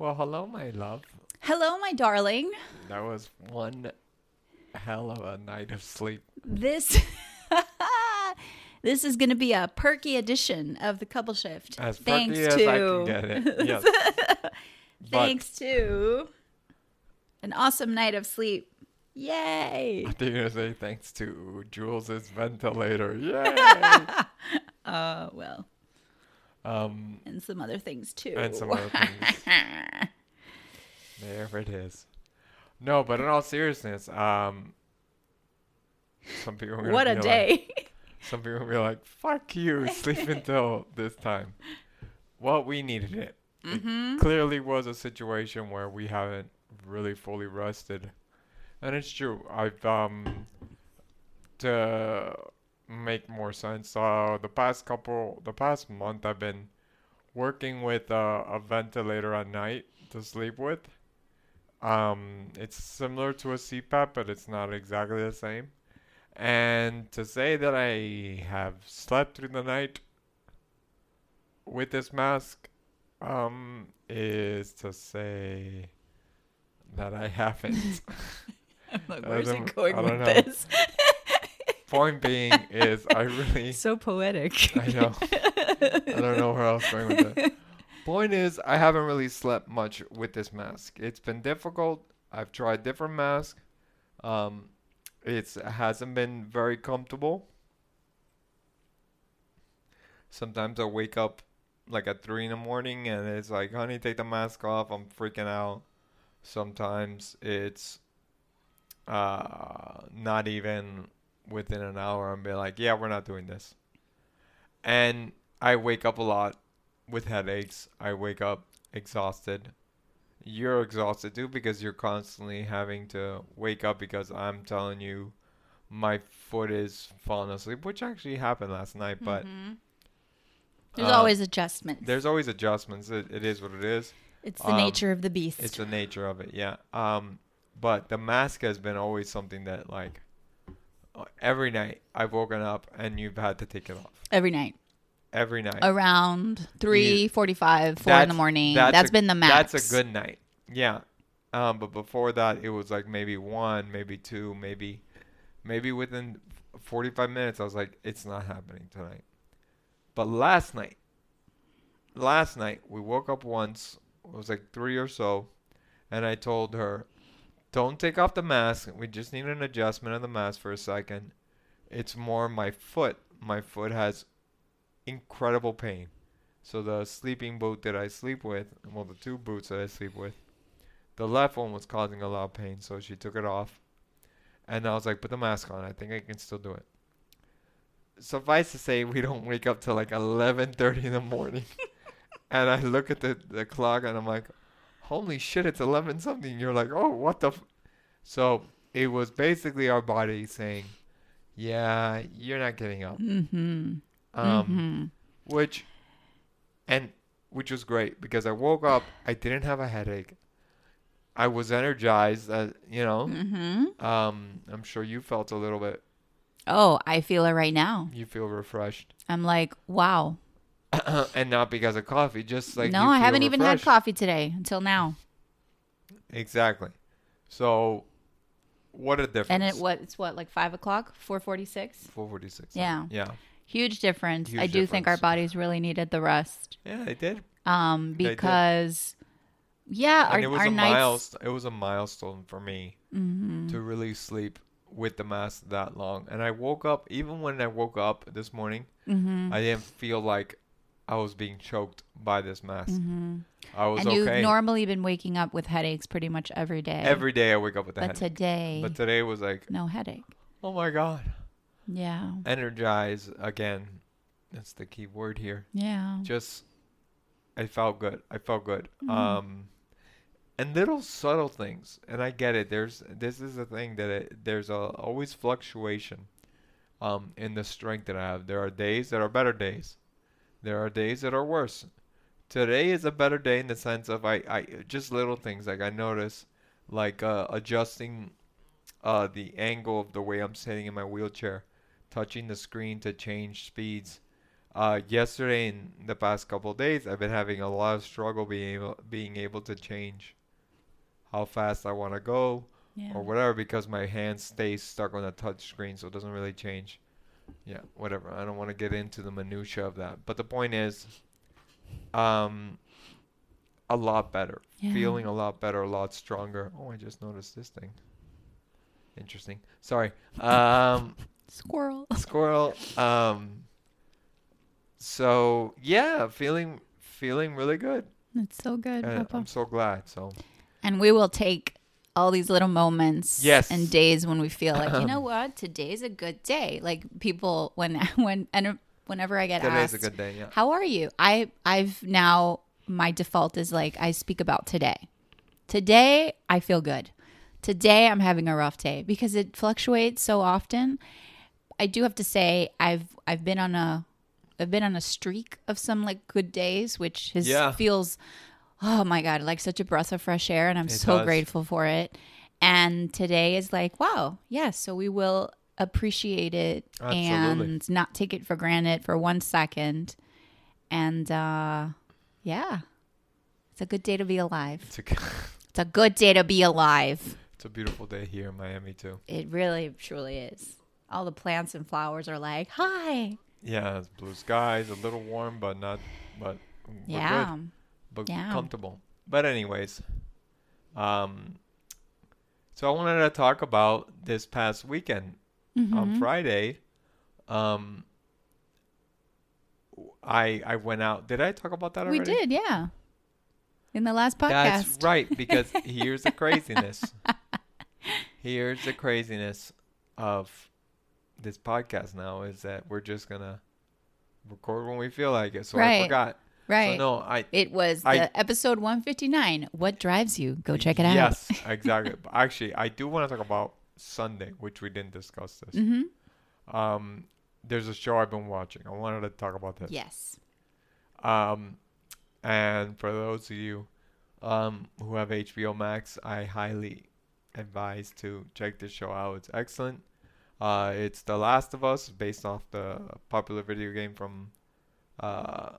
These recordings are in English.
Well, hello, my love. Hello, my darling. That was one hell of a night of sleep. This this is going to be a perky edition of the couple shift. As thanks perky as to I can get it. Yes. But thanks to an awesome night of sleep. Yay! I think gonna say thanks to Jules's ventilator. Yay! Uh, well, um, and some other things too. and some other things. There it is. No, but in all seriousness, um, some people. What a be like- day! some people will be like, "Fuck you, sleep until this time." Well, we needed it. mm-hmm. It clearly was a situation where we haven't really fully rested, and it's true. I've um to make more sense. Uh, the past couple, the past month, I've been working with uh, a ventilator at night to sleep with. Um, it's similar to a CPAP, but it's not exactly the same. And to say that I have slept through the night with this mask, um, is to say that I haven't. I'm like, where's it going with know. this? Point being is I really so poetic. I know. I don't know where else going with it. Point is, I haven't really slept much with this mask. It's been difficult. I've tried different masks. Um, it's, it hasn't been very comfortable. Sometimes I wake up like at three in the morning and it's like, honey, take the mask off. I'm freaking out. Sometimes it's uh, not even within an hour and be like, yeah, we're not doing this. And I wake up a lot with headaches. I wake up exhausted. You're exhausted too because you're constantly having to wake up because I'm telling you my foot is falling asleep, which actually happened last night, but Mhm. there's uh, always adjustments. there's always adjustments. It, it is what it is. it's the um, nature of the beast. It's the nature of it, yeah. Um, but the mask has been always something that like every night I've woken up and you've had to take it off Every night. every night. around three forty-five, four in the morning. that's that's a- been the max. That's a good night. Yeah. Um, but before that, it was like maybe one, maybe two, maybe, maybe within 45 minutes, I was like, it's not happening tonight. But last night, last night, we woke up once, it was like three or so, and I told her, don't take off the mask. We just need an adjustment of the mask for a second. It's more my foot. My foot has incredible pain. So the sleeping boot that I sleep with, well, the two boots that I sleep with, the left one was causing a lot of pain. So she took it off, and I was like, "Put the mask on. I think I can still do it." Suffice to say, we don't wake up till like 11:30 in the morning, and I look at the the clock and I'm like, "Holy shit, it's 11 something." You're like, "Oh, what the?" F-? So it was basically our body saying, "Yeah, you're not getting up." Mm-hmm. Um, which and which was great because I woke up, I didn't have a headache. I was energized, uh, you know. Mm-hmm. Um, I'm sure you felt a little bit. Oh, I feel it right now. You feel refreshed, I'm like, wow. and not because of coffee, just like no, I haven't even had coffee today until now. Exactly. So, what a difference. And it what it's what like five o'clock, four forty six. 446. Yeah. Yeah. Huge difference. I Huge do think our bodies really needed the rest. Yeah, they did. Um, They did. because yeah, and our it was our a nights. milestone. It was a milestone for me Mhm. to really sleep with the mask that long. And I woke up, even when I woke up this morning, Mhm. I didn't feel like I was being choked by this mask. Mhm. I was And you've normally been waking up with headaches pretty much every day. Every day I wake up with a but headache. today, But today was like, no headache. oh my god, Yeah. energize again. That's the key word here. Yeah. Just, I felt good. I felt good. Mhm. Um, and little subtle things, and I get it. There's this is a thing that it, there's a, always fluctuation, um, in the strength that I have. There are days that are better days. There are days that are worse. Today is a better day in the sense of I, I just little things like I notice, like uh, adjusting, uh, the angle of the way I'm sitting in my wheelchair, touching the screen to change speeds, Uh, yesterday and the past couple of days, I've been having a lot of struggle being able being able to change how fast I want to go Yeah. or whatever because my hand stays stuck on the touch screen, so it doesn't really change. Yeah, whatever. I don't want to get into the minutia of that, but the point is, um, a lot better, Yeah. feeling a lot better, a lot stronger. Oh, I just noticed this thing. Interesting. Sorry. Um, Squirrel. squirrel. Um, so yeah, feeling feeling really good. It's so good, Papa. I'm so glad. So And we will take all these little moments Yes. and days when we feel like, you know um, what, today's a good day. Like people when when and whenever I get today's asked, a good day. Yeah. "How are you?" I I've now my default is like I speak about today. Today I feel good. Today I'm having a rough day because it fluctuates so often. I do have to say I've I've been on a I've been on a streak of some like good days, which Yeah. feels oh my god, like such a breath of fresh air, and I'm It so does. grateful for it. And today is like, wow, yes, so we will appreciate it Absolutely. and not take it for granted for one second. And uh yeah. It's a good day to be alive. It's a, g- It's a good day to be alive. it's a beautiful day here in Miami too. It really truly is. All the plants and flowers are like, "Hi." Yeah, it's blue skies, a little warm, but not, but Yeah. good, but Yeah. comfortable. But anyways, um, so I wanted to talk about this past weekend on Mhm. Friday. Um, I I went out. Did I talk about that already? We did, yeah. In the last podcast. That's right, because here's the craziness. Here's the craziness of this podcast now is that we're just gonna record when we feel like it. So I forgot. Right. So no, I It was I- the episode 159. What drives you? Go check it out. Yes, exactly. Actually, I do want to talk about Sunday, which we didn't discuss this. hmm Um, there's a show I've been watching. I wanted to talk about this. Yes. Um, and for those of you um, who have HBO Max, I highly advise to check this show out. It's excellent. Uh, it's The Last of Us, based off the popular video game from uh,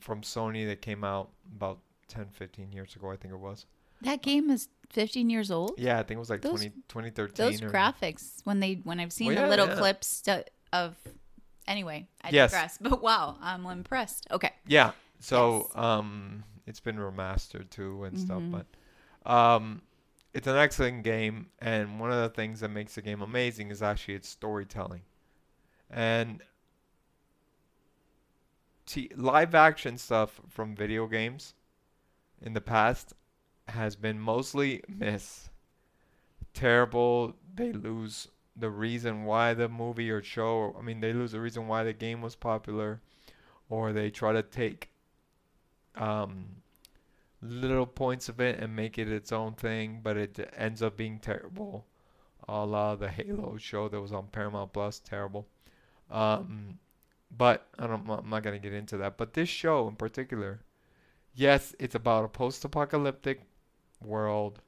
from Sony that came out about 10, 15 years ago, I think it was. That game is 15 years old. Yeah, I think it was like Those- 20, 2013. Those or, graphics when they when I've seen Well, the little yeah. clips to, of anyway, I Yes. digress. But wow, I'm impressed. Okay. Yeah. So Yes. um, it's been remastered too and stuff, Mhm. but um, it's an excellent game. And one of the things that makes the game amazing is actually its storytelling. And t- live action stuff from video games in the past has been mostly miss. Terrible. They lose the reason why the movie or show, I mean, they lose the reason why the game was popular, or they try to take um, little points of it and make it its own thing, but it ends up being terrible. A la the Halo show that was on Paramount Plus, terrible. Um, but I don't, I'm not gonna get into that. But this show in particular, yes, it's about a post-apocalyptic world.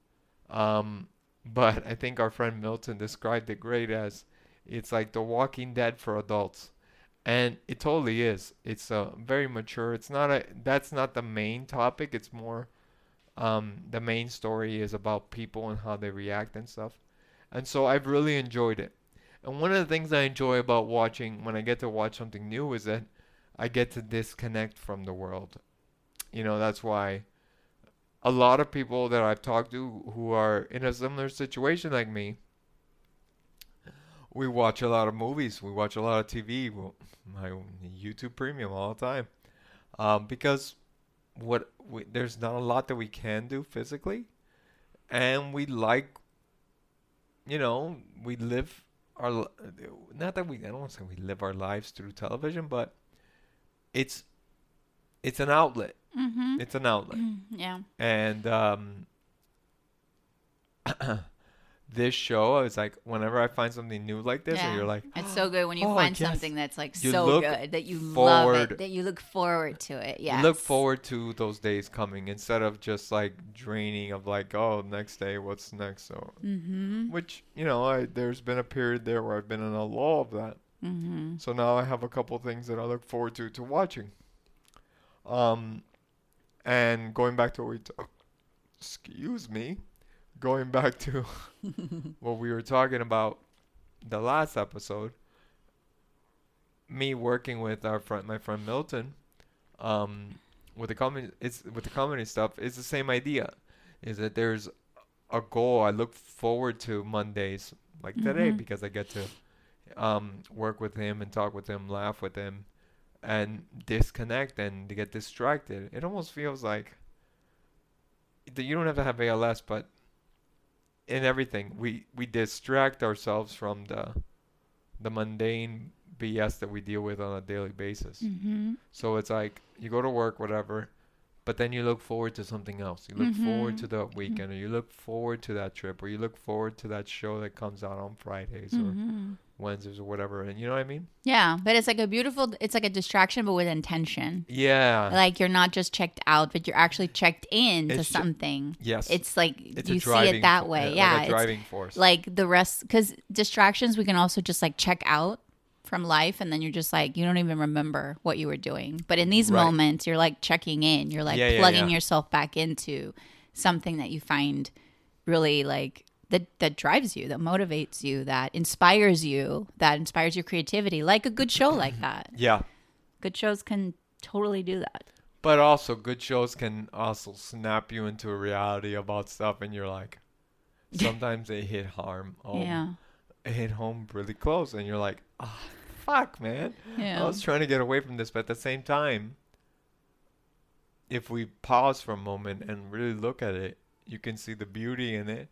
Um, but I think our friend Milton described it great as it's like The Walking Dead for adults. And it totally is. It's uh, very mature. It's not a that's not the main topic. It's more um, the main story is about people and how they react and stuff. And so I've really enjoyed it. And one of the things I enjoy about watching when I get to watch something new is that I get to disconnect from the world. You know, that's why a lot of people that I've talked to who are in a similar situation like me, we watch a lot of movies, we watch a lot of TV, my YouTube Premium all the time, um, because what we, there's not a lot that we can do physically, and we like, you know, we live our not that we I don't want to say we live our lives through television, but it's it's an outlet. Mm-hmm. It's an outlet Yeah. and um, this show I was like whenever I find something new like this and you're like It's so good when you Oh, find yes. something that's like You so good that you love it, that you look forward to it. Yeah. look forward to those days coming instead of just like draining of like oh next day what's next so Mm-hmm. which you know I there's been a period there where I've been in a lull of that Mm-hmm. So now I have a couple things that I look forward to to watching. Um, and going back to what we talk, excuse me, going back to what we were talking about the last episode. Me working with our friend, my friend Milton, um, with the comedy, it's with the comedy stuff. It's the same idea, is that there's a goal I look forward to Mondays like today Mhm. because I get to um, work with him and talk with him, laugh with him, and disconnect and to get distracted. It almost feels like that you don't have to have ALS, but in everything we we distract ourselves from the the mundane BS that we deal with on a daily basis. Mm-hmm. So it's like you go to work, whatever, but then you look forward to something else. You look forward Mhm. to the weekend, or you look forward to that trip, or you look forward to that show that comes out on Fridays or Wednesdays or whatever. And you know what I mean? Yeah, but it's like a beautiful. It's like a distraction, but with intention. Yeah. Like you're not just checked out, but you're actually checked in to It's ju- something. yes. It's like It's you see it that way. yeah, it's driving force. like the rest because distractions we can also just like check out from life and then you're just like you don't even remember what you were doing but in these Right. moments you're like checking in you're like yeah, plugging yeah. yourself back into something that you find really like that that drives you that motivates you that inspires you that inspires your creativity like a good show like that yeah. good shows can totally do that But also, good shows can also snap you into a reality about stuff, and you're like, sometimes they hit harm. Home, yeah Hit home really close, and you're like, ah, fuck, man. Yeah. I was trying to get away from this, but at the same time, if we pause for a moment and really look at it, you can see the beauty in it,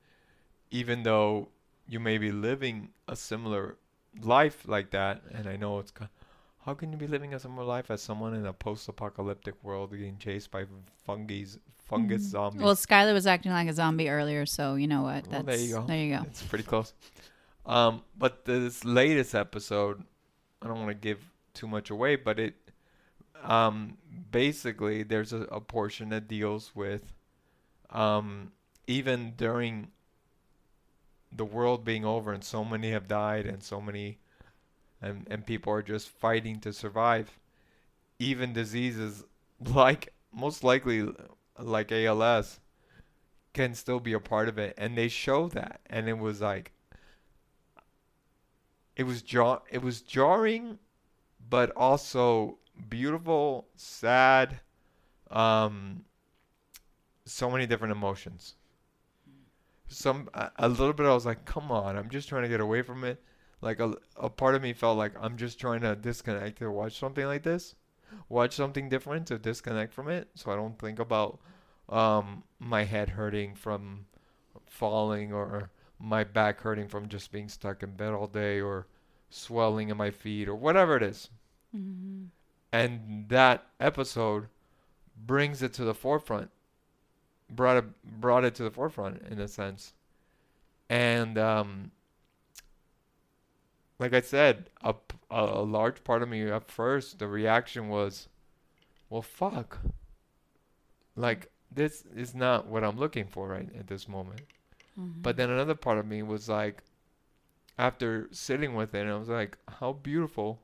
even though you may be living a similar life like that. And I know it's ki- how can you be living a similar life as someone in a post-apocalyptic world being chased by fungus, fungus Mhm. zombies? well skylar was acting like a zombie earlier so you know what Well, that's there you go. there you go It's pretty close. Um, but this latest episode, I don't want to give too much away, but it, um, basically there's a, a portion that deals with, um, even during the world being over and so many have died and so many, and and people are just fighting to survive. Even diseases like most likely like ALS can still be a part of it and they show that and it was like it was jar it was jarring but also beautiful sad um so many different emotions some a, little bit I was like come on I'm just trying to get away from it like a, a part of me felt like I'm just trying to disconnect to watch something like this watch something different to disconnect from it so I don't think about um, my head hurting from falling or my back hurting from just being stuck in bed all day or swelling in my feet or whatever it is. mm-hmm. And that episode brings it to the forefront, brought it, brought it to the forefront in a sense. And um, like I said, a, a large part of me at first, the reaction was, well, fuck. Like, this is not what I'm looking for right at this moment. Mm-hmm. But then another part of me was like, after sitting with it, I was like, how beautiful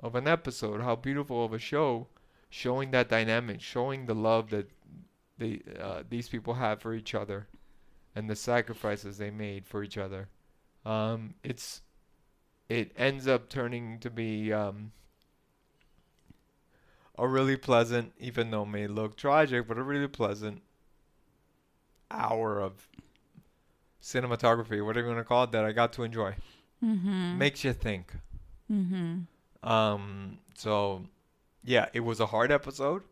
of an episode, how beautiful of a show, showing that dynamic, showing the love that they uh, these people have for each other, and the sacrifices they made for each other. Um, it's it ends up turning to be um, a really pleasant, even though it may look tragic, but a really pleasant hour of cinematography, whatever you want to call it, that I got to enjoy. Mm-hmm. Makes you think. mm-hmm. Um, so yeah, it was a hard episode.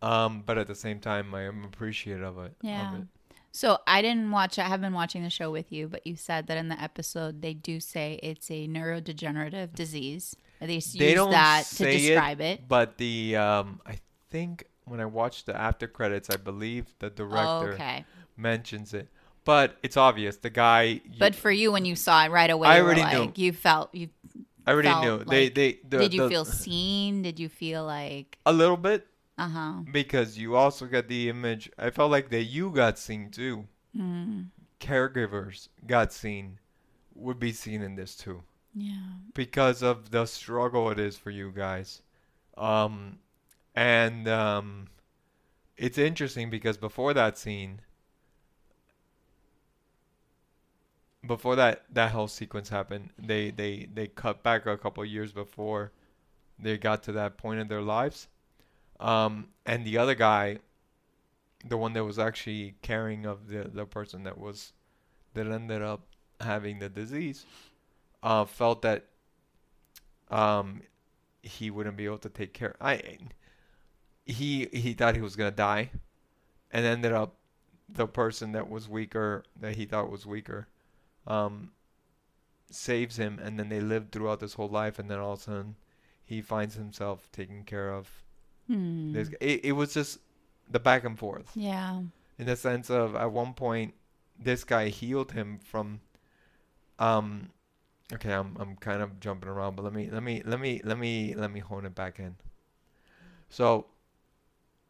Um, but at the same time, I am appreciative of it. Yeah. Of it. So I didn't watch. I have been watching the show with you, but you said that in the episode they do say it's a neurodegenerative disease. They use don't that to say it, describe it. But the um, I think when I watched the after credits, I believe the director okay. mentions it. But it's obvious the guy. But for you, when you saw it right away, I already like, knew. you felt you. I already knew they they. The, did you the- feel seen? Did you feel like? a little bit Uh huh. because you also got the image. I felt like that you got seen too. Mm, Caregivers got seen, would be seen in this too. Yeah. because of the struggle it is for you guys. Um, and um, it's interesting because before that scene, before that that whole sequence happened, they they they cut back a couple of years before they got to that point in their lives. Um, and the other guy, the one that was actually caring of the the person that was that ended up having the disease, uh, felt that um, he wouldn't be able to take care. I he he thought he was gonna die, and ended up the person that was weaker that he thought was weaker, um, saves him, and then they live throughout this whole life, and then all of a sudden he finds himself taking care of Hmm. It, it was just the back and forth. Yeah. in the sense of at one point this guy healed him from um okay I'm I'm kind of jumping around but let me let me let me let me let me hone it back in. So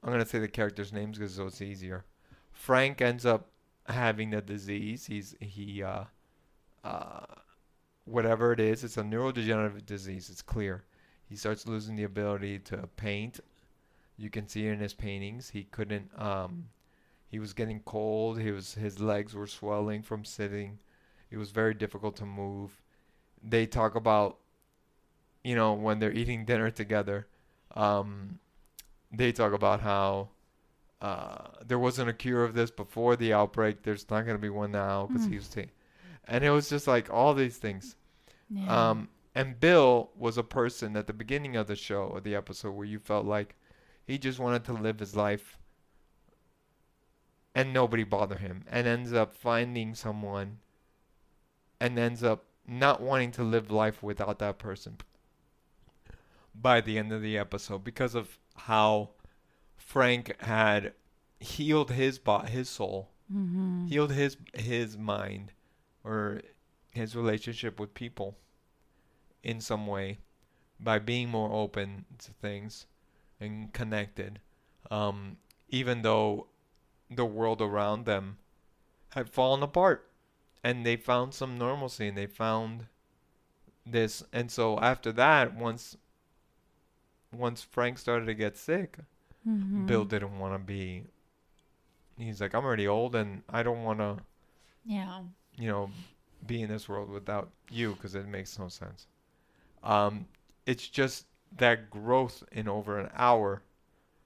I'm gonna say the characters names because so it's easier. Frank ends up having the disease. He's he uh uh whatever it is it's a neurodegenerative disease it's clear. He starts losing the ability to paint you can see it in his paintings he couldn't um he was getting cold. He was his legs were swelling from sitting. It was very difficult to move. They talk about, you know, when they're eating dinner together. Um, they talk about how uh, there wasn't a cure of this before the outbreak. There's not going to be one now because Mm. he was taking. And it was just like all these things. Yeah. Um, and Bill was a person at the beginning of the show or the episode where you felt like he just wanted to live his life. And nobody bother him. And ends up finding someone. And ends up not wanting to live life without that person. By the end of the episode. Because of how Frank had healed his bo- his soul. Mm-hmm. healed his his mind. Or his relationship with people. In some way. By being more open to things and connected um, even though the world around them had fallen apart and they found some normalcy and they found this and so after that once once Frank started to get sick Mm-hmm. Bill didn't want to be he's like I'm already old and I don't want to Yeah. you know, be in this world without you because it makes no sense. Um, it's just that growth in over an hour,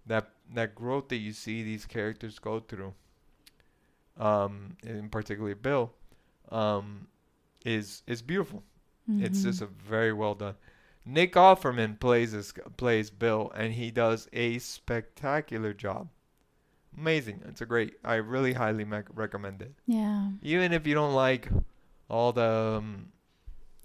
that that growth that you see these characters go through, um, in particularly Bill, um, is is beautiful. It's Mm-hmm. just a very well done. Nick Offerman plays this plays Bill, and he does a spectacular job. Amazing! It's a great. I really highly mec- recommend it Yeah. even if you don't like all the um,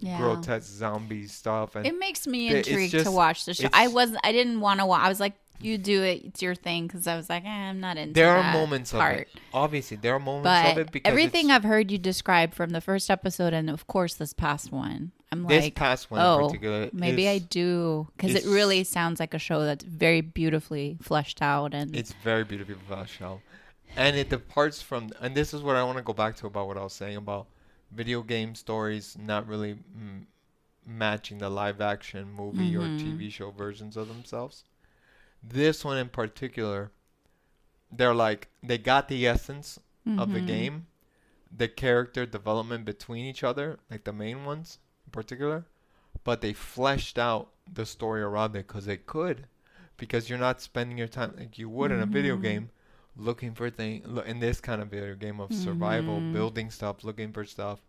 Yeah. grotesque zombie stuff and It makes me it's intrigued to watch the show. I wasn't. I didn't want to watch. I was like, "You do it. It's your thing." Because I was like, eh, "I'm not into there are moments of part." it obviously there are moments But of it because everything I've heard you describe from the first episode, and of course this past one, I'm this like, past one in oh, particular maybe is, I do because it really sounds like a show that's very beautifully fleshed out and it's very beautifully fleshed out and it departs from and this is what i want to go back to about what i was saying about video game stories not really mm, matching the live action movie or Mhm. tv show versions of themselves this one in particular they're like they got the essence of the Mhm. game, the character development between each other, like the main ones in particular, but they fleshed out the story around it because they could, because you're not spending your time like you would in a video Mhm. game, looking for things in this kind of video game of survival, Mhm. building stuff, looking for stuff,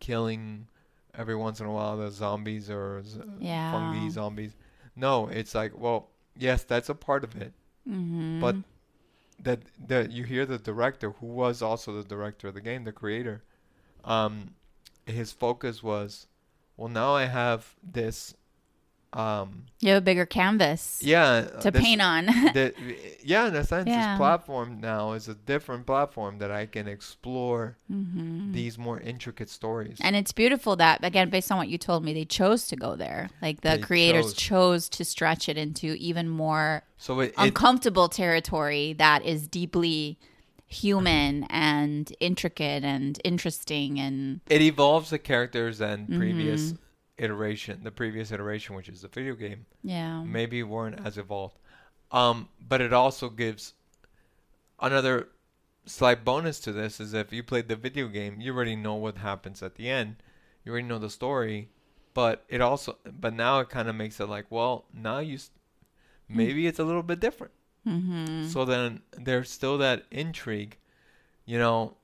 killing every once in a while the zombies or z- Yeah. fungi zombies. No, it's like well, yes, that's a part of it Mhm. but that that you hear the director who was also the director of the game the creator um his focus was well now i have this um you have a bigger canvas yeah to this- paint on. the, yeah in a sense Yeah. this platform now is a different platform that i can explore hmm these more intricate stories And it's beautiful that again, based on what you told me, they chose to go there. Like the They creators chose. chose. to stretch it into even more so it, it uncomfortable territory that is deeply human and intricate and interesting and it evolves the characters and Mm-hmm. previous iteration, the previous iteration, which is the video game, Yeah. maybe weren't as evolved. Um, but it also gives another slight bonus to this is if you played the video game, you already know what happens at the end. You already know the story, but it also but now it kind of makes it like, well, now you s- maybe it's a little bit different. Mm-hmm. So then there's still that intrigue, you know.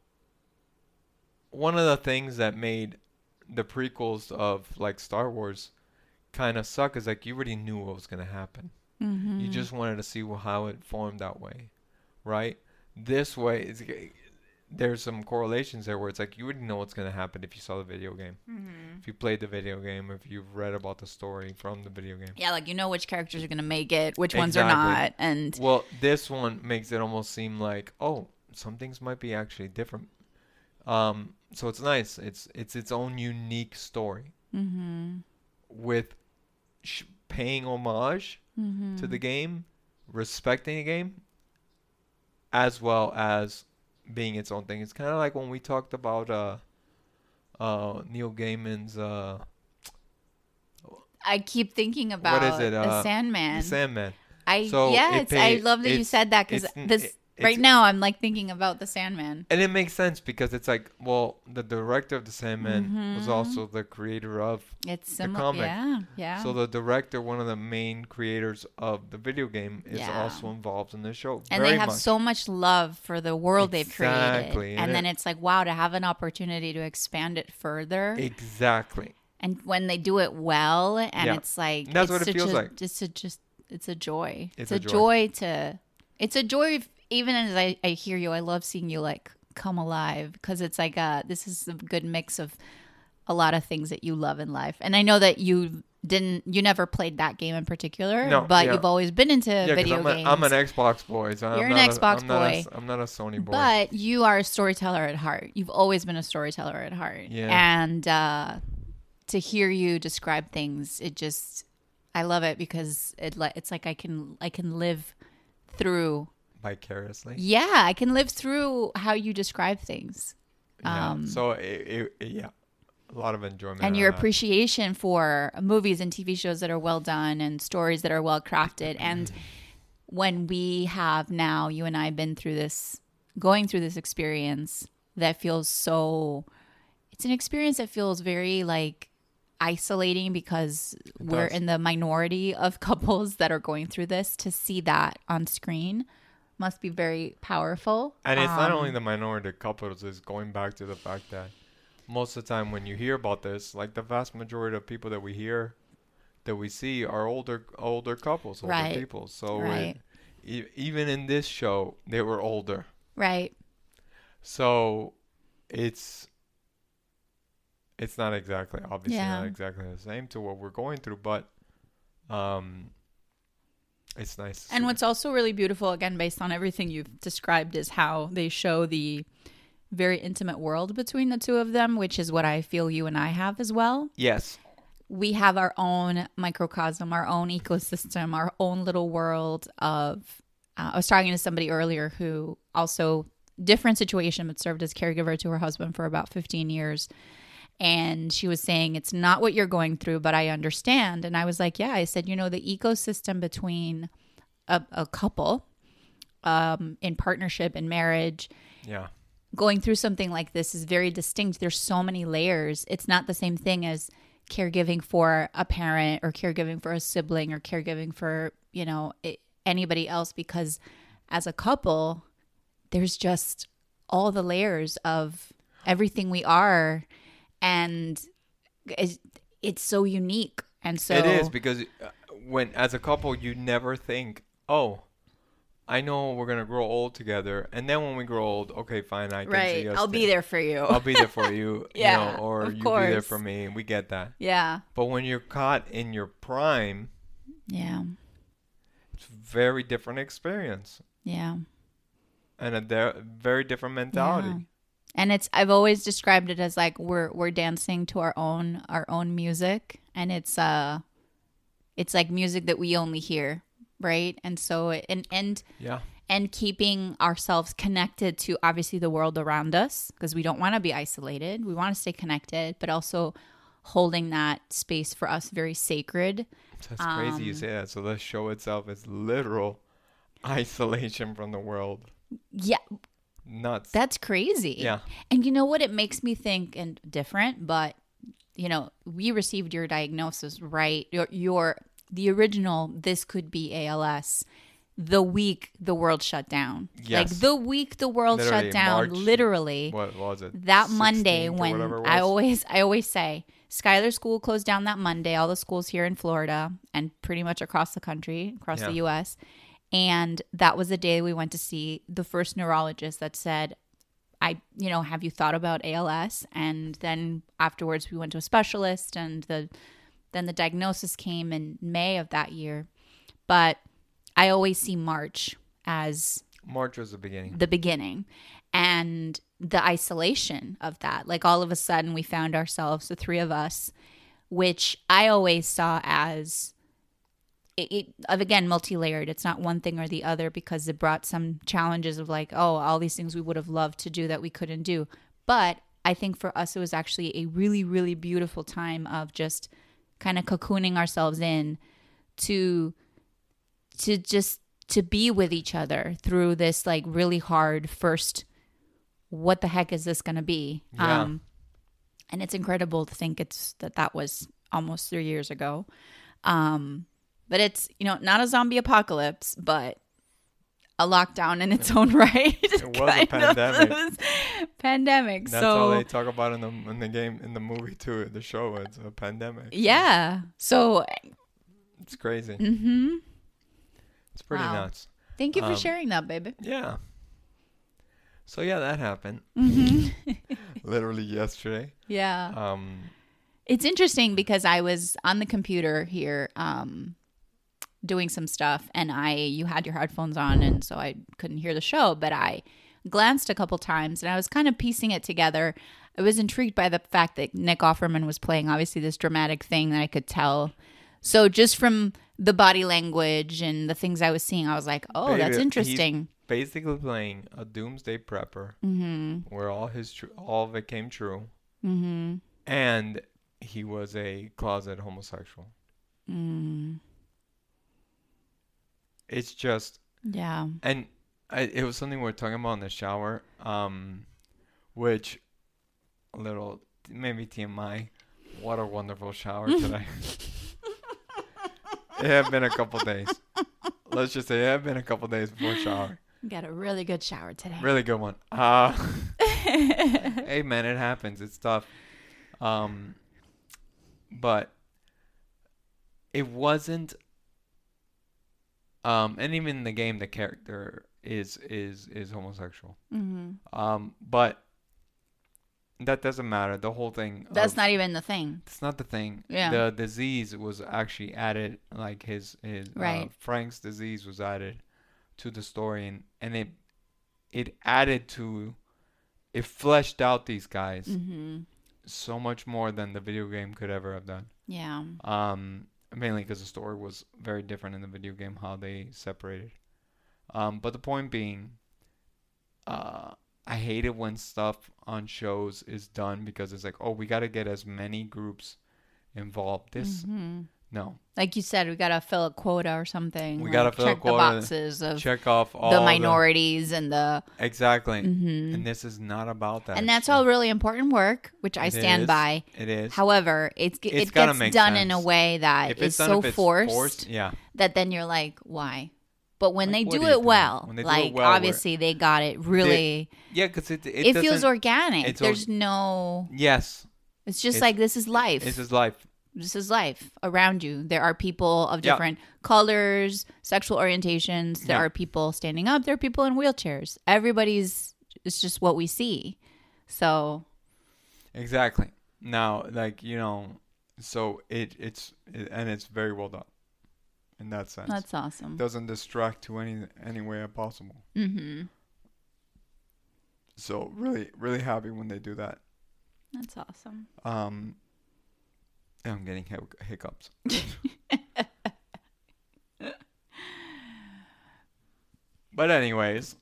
One of the things that made the prequels of like Star Wars kind of suck is like you already knew what was going to happen. mm-hmm. You just wanted to see how it formed that way, right? This way, it's, there's some correlations there where it's like you already know what's going to happen if you saw the video game, Mm-hmm. if you played the video game, if you've read about the story from the video game. Yeah, like you know which characters are gonna make it, which ones are not, and Well, this one makes it almost seem like, oh, some things might be actually different. Um, so it's nice. It's it's its own unique story mm-hmm. with sh- paying homage Mm-hmm. to the game, respecting the game, as well as being its own thing. It's kind of like when we talked about uh, uh, Neil Gaiman's uh, I keep thinking about what is it? the Uh, Sandman. The Sandman. I So yes, I love that you said that because this right now I'm like thinking about the Sandman. And it makes sense because it's like, well, the director of the Sandman was Mhm. also the creator of. It's similar. comic. Yeah, yeah. So the director, one of the main creators of the video game, is Yeah. also involved in the show. and they have much. so much love for the world they've created. and And then it- it's like, wow, to have an opportunity to expand it further. exactly. and when they do it well, and Yeah. it's like That's it's what it feels a, like. Just a just it's a joy. It's It's, a a, joy. joy. to. It's a joy. Even as I, I hear you, I love seeing you like come alive because it's like uh this is a good mix of a lot of things that you love in life. And I know that you didn't, you never played that game in particular, No, but yeah. you've always been into Yeah, video I'm, a- games. I'm an Xbox boy. So You're I'm an not Xbox I'm not a boy. I'm not a Sony boy. But you are a storyteller at heart. You've always been a storyteller at heart. Yeah. And uh, to hear you describe things, it just I love it because it it's like I can I can live through. Vicariously. Yeah, I can live through how you describe things. Yeah. Um, so it, it, yeah, a lot of enjoyment. and your that. appreciation for movies and TV shows that are well done and stories that are well crafted. And when we have now, you and I, been through this, going through this experience that feels so, it's an experience that feels very like isolating because we're in the minority of couples that are going through this. To see that on screen must be very powerful. And it's not Um, only the minority couples, it's going back to the fact that most of the time when you hear about this, like the vast majority of people that we hear, that we see are older older couples, older Right. people. So Right. e- even in this show, they were older. Right. So it's it's not exactly obviously not exactly the same to what we're going through, but um it's nice. And what's also really beautiful, again, based on everything you've described, is how they show the very intimate world between the two of them, which is what I feel you and I have as well. yes, We have our own microcosm, our own ecosystem, our own little world of. Uh, I was talking to somebody earlier who also different situation, but served as caregiver to her husband for about 15 years. And she was saying, It's not what you're going through, but I understand. And I was like, Yeah, I said, you know, the ecosystem between a, a couple um, in partnership in marriage yeah, going through something like this is very distinct. There's so many layers. It's not the same thing as caregiving for a parent or caregiving for a sibling or caregiving for you know i anybody else because as a couple there's just all the layers of everything we are and it's, it's so unique and so it is because uh, when as a couple you never think, oh. I know we're gonna grow old together, and then when we grow old, okay, fine, I can see right us. i'll be there for you I'll be there for you, Yeah, you know, or you be there for me. We get that. yeah But when you're caught in your prime, yeah it's a very different experience yeah and a de- very different mentality. And it's I've always described it as like we're we're dancing to our own our own music and it's uh it's like music that we only hear, right? And so it, and and Yeah. and keeping ourselves connected to obviously the world around us because we don't want to be isolated. We want to stay connected, but also holding that space for us very sacred. That's crazy you Um, say that. So the show itself is literal isolation from the world. Yeah, Nuts. that's crazy. yeah. And you know what? It makes me think and different, but you know, we received your diagnosis right. Your, your the original. This could be ALS. The week the world shut down, Yes. like the week the world Literally, shut down, March- literally What was it? that Monday when I always I always say Skylar School closed down that Monday. All the schools here in Florida and pretty much across the country, across the U.S. And that was the day we went to see the first neurologist that said, "I, you know, have you thought about ALS?" And then afterwards, we went to a specialist, and the then the diagnosis came in May of that year. But I always see March as March was the beginning. the beginning and the isolation of that. Like all of a sudden, we found ourselves, the three of us, which I always saw as it, it of again multi layered. It's not one thing or the other because it brought some challenges of like, oh, all these things we would have loved to do that we couldn't do. But I think for us, it was actually a really, really beautiful time of just kind of cocooning ourselves in to to just to be with each other through this like really hard first what the heck is this going to be Yeah. um and it's incredible to think it's that that was almost 3 years ago um but it's you know not a zombie apocalypse but a lockdown in its own right it was a pandemic. pandemic That's so all they talk about in the in the game in the movie too. The show it's a pandemic. yeah so It's crazy. mhm It's pretty Wow. nuts. thank you for Um, sharing that baby Yeah. So yeah, that happened mhm literally yesterday. yeah Um, It's interesting because I was on the computer here um, doing some stuff, and I you had your headphones on, and so I couldn't hear the show. But I glanced a couple times, and I was kind of piecing it together. I was intrigued by the fact that Nick Offerman was playing obviously this dramatic thing that I could tell. So just from the body language and the things I was seeing, I was like, "Oh, Baby, that's interesting." basically playing a doomsday prepper Mm-hmm. where all his tr- all of it came true, Mm-hmm. and he was a closet homosexual. Mm. It's just Yeah. and I, it was something we were talking about in the shower, um, which a little maybe TMI. What a wonderful shower today. it had been a couple days. Let's just say it had been a couple days before shower. Got a really good shower today. Really good one. Uh, hey man, it happens. It's tough. Um, but it wasn't. Um, and even in the game, the character is is is homosexual. mm-hmm. Um, but that doesn't matter. The whole thing. That's of- not even the thing. It's not the thing. Yeah. The disease was actually added, like his his uh, Frank's disease was added to the story, and and it it added to, it fleshed out these guys Mm-hmm. so much more than the video game could ever have done. Yeah. Um, mainly because the story was very different in the video game how they separated. Um, but the point being, uh, I hate it when stuff on shows is done because it's like, oh, we got to get as many groups involved. This Mhm. No, Like you said, we gotta fill a quota or something. We like gotta fill a check quota, the boxes of check off all the minorities and the. exactly. Mhm. And this is not about that. And that's all really important work, which I It stand is. by. It is. However, it's, It's it gets done in a way that is done, so it's forced, yeah. that then you're like, why? But when Like, they do it well, they do it like well, where- obviously they got it really. Yeah, because it, it, It, feels organic. it's or- There's no. Yes, It's just It's- like this is life. this is life. This is life around you. There are people of Yeah. different colors, sexual orientations. There Yeah. are people standing up. There are people in wheelchairs. Everybody's. It's just what we see. So Exactly. Now, like you know, so it it's it, and it's very well done in that sense. that's awesome. Doesn't distract to any any way possible. Mm-hmm. So really, really happy when they do that. That's awesome. Um, I'm getting hic- hiccups. but anyways,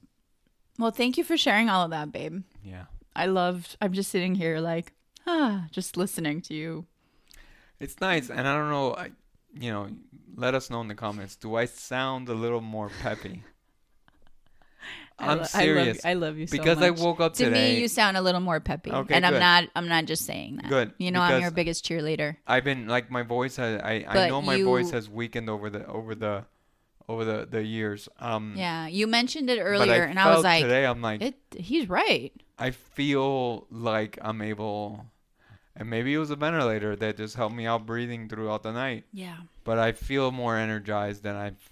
Well, thank you for sharing all of that, babe. yeah. I loved. I'm just sitting here like, ah, just listening to you It's nice, and I don't know. I, you know, let us know in the comments. Do I sound a little more peppy? I I'm lo- serious I love, I love you so because I woke up to today. me, you sound a little more peppy, Okay, and I'm not. I'm not just saying that. Good, You know, I'm your biggest cheerleader. I've been like my voice has. I I But know my voice has weakened over the over the over the the years. Um, Yeah, you mentioned it earlier, I and I was like, today I'm like "It." He's right. I feel like I'm able, and maybe it was a ventilator that just helped me out breathing throughout the night. Yeah. But I feel more energized than I've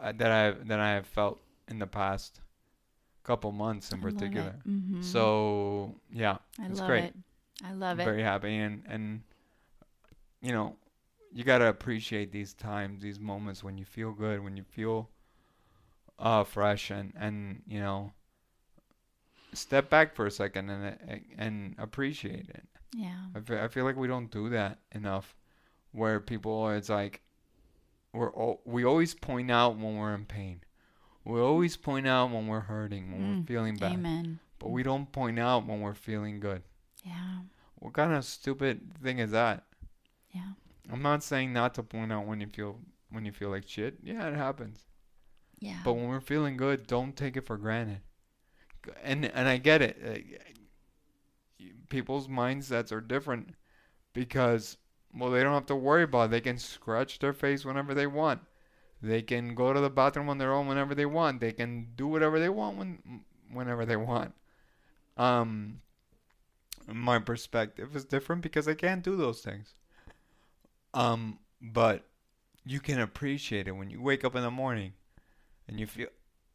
uh, that I than I have felt in the past couple months in particular. hmm So yeah, I it's love great. it. I love I'm it. very happy and and you know you gotta appreciate these times, these moments when you feel good, when you feel uh fresh and and you know step back for a second and and appreciate it. yeah. I feel, I feel like we don't do that enough. Where people, it's like, we're al- we always point out when we're in pain. We always point out when we're hurting, when Mm, we're feeling bad. Amen. But we don't point out when we're feeling good. Yeah. What kind of stupid thing is that? Yeah. I'm not saying not to point out when you feel when you feel like shit. Yeah, it happens. Yeah. But when we're feeling good, don't take it for granted. And and I get it. People's mindsets are different because well, they don't have to worry about it. They can scratch their face whenever they want. They can go to the bathroom on their own whenever they want. They can do whatever they want when whenever they want. Um my perspective is different because I can't do those things. Um but you can appreciate it when you wake up in the morning and you feel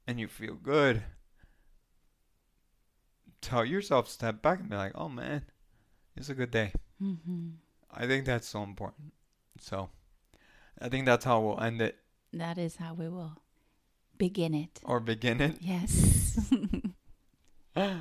and you feel good tell yourself step back and be like oh man it's a good day hmm i think that's so important so i think that's how we'll end it That is how we will begin it. or begin it Yes.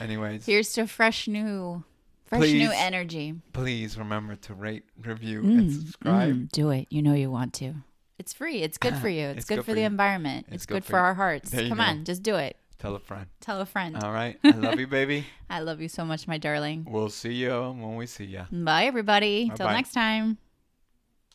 anyways Here's to fresh new, fresh new energy. please remember to rate review Mm, and subscribe mm, do it. You know you want to. It's free. It's good for you. It's, good, for the you. environment. It's It's, good good, for you. our hearts. Come go. on, just do it. tell a friend Tell a friend. all right i love you baby I love you so much, my darling. we'll see you when we see ya Bye, everybody. Till next time.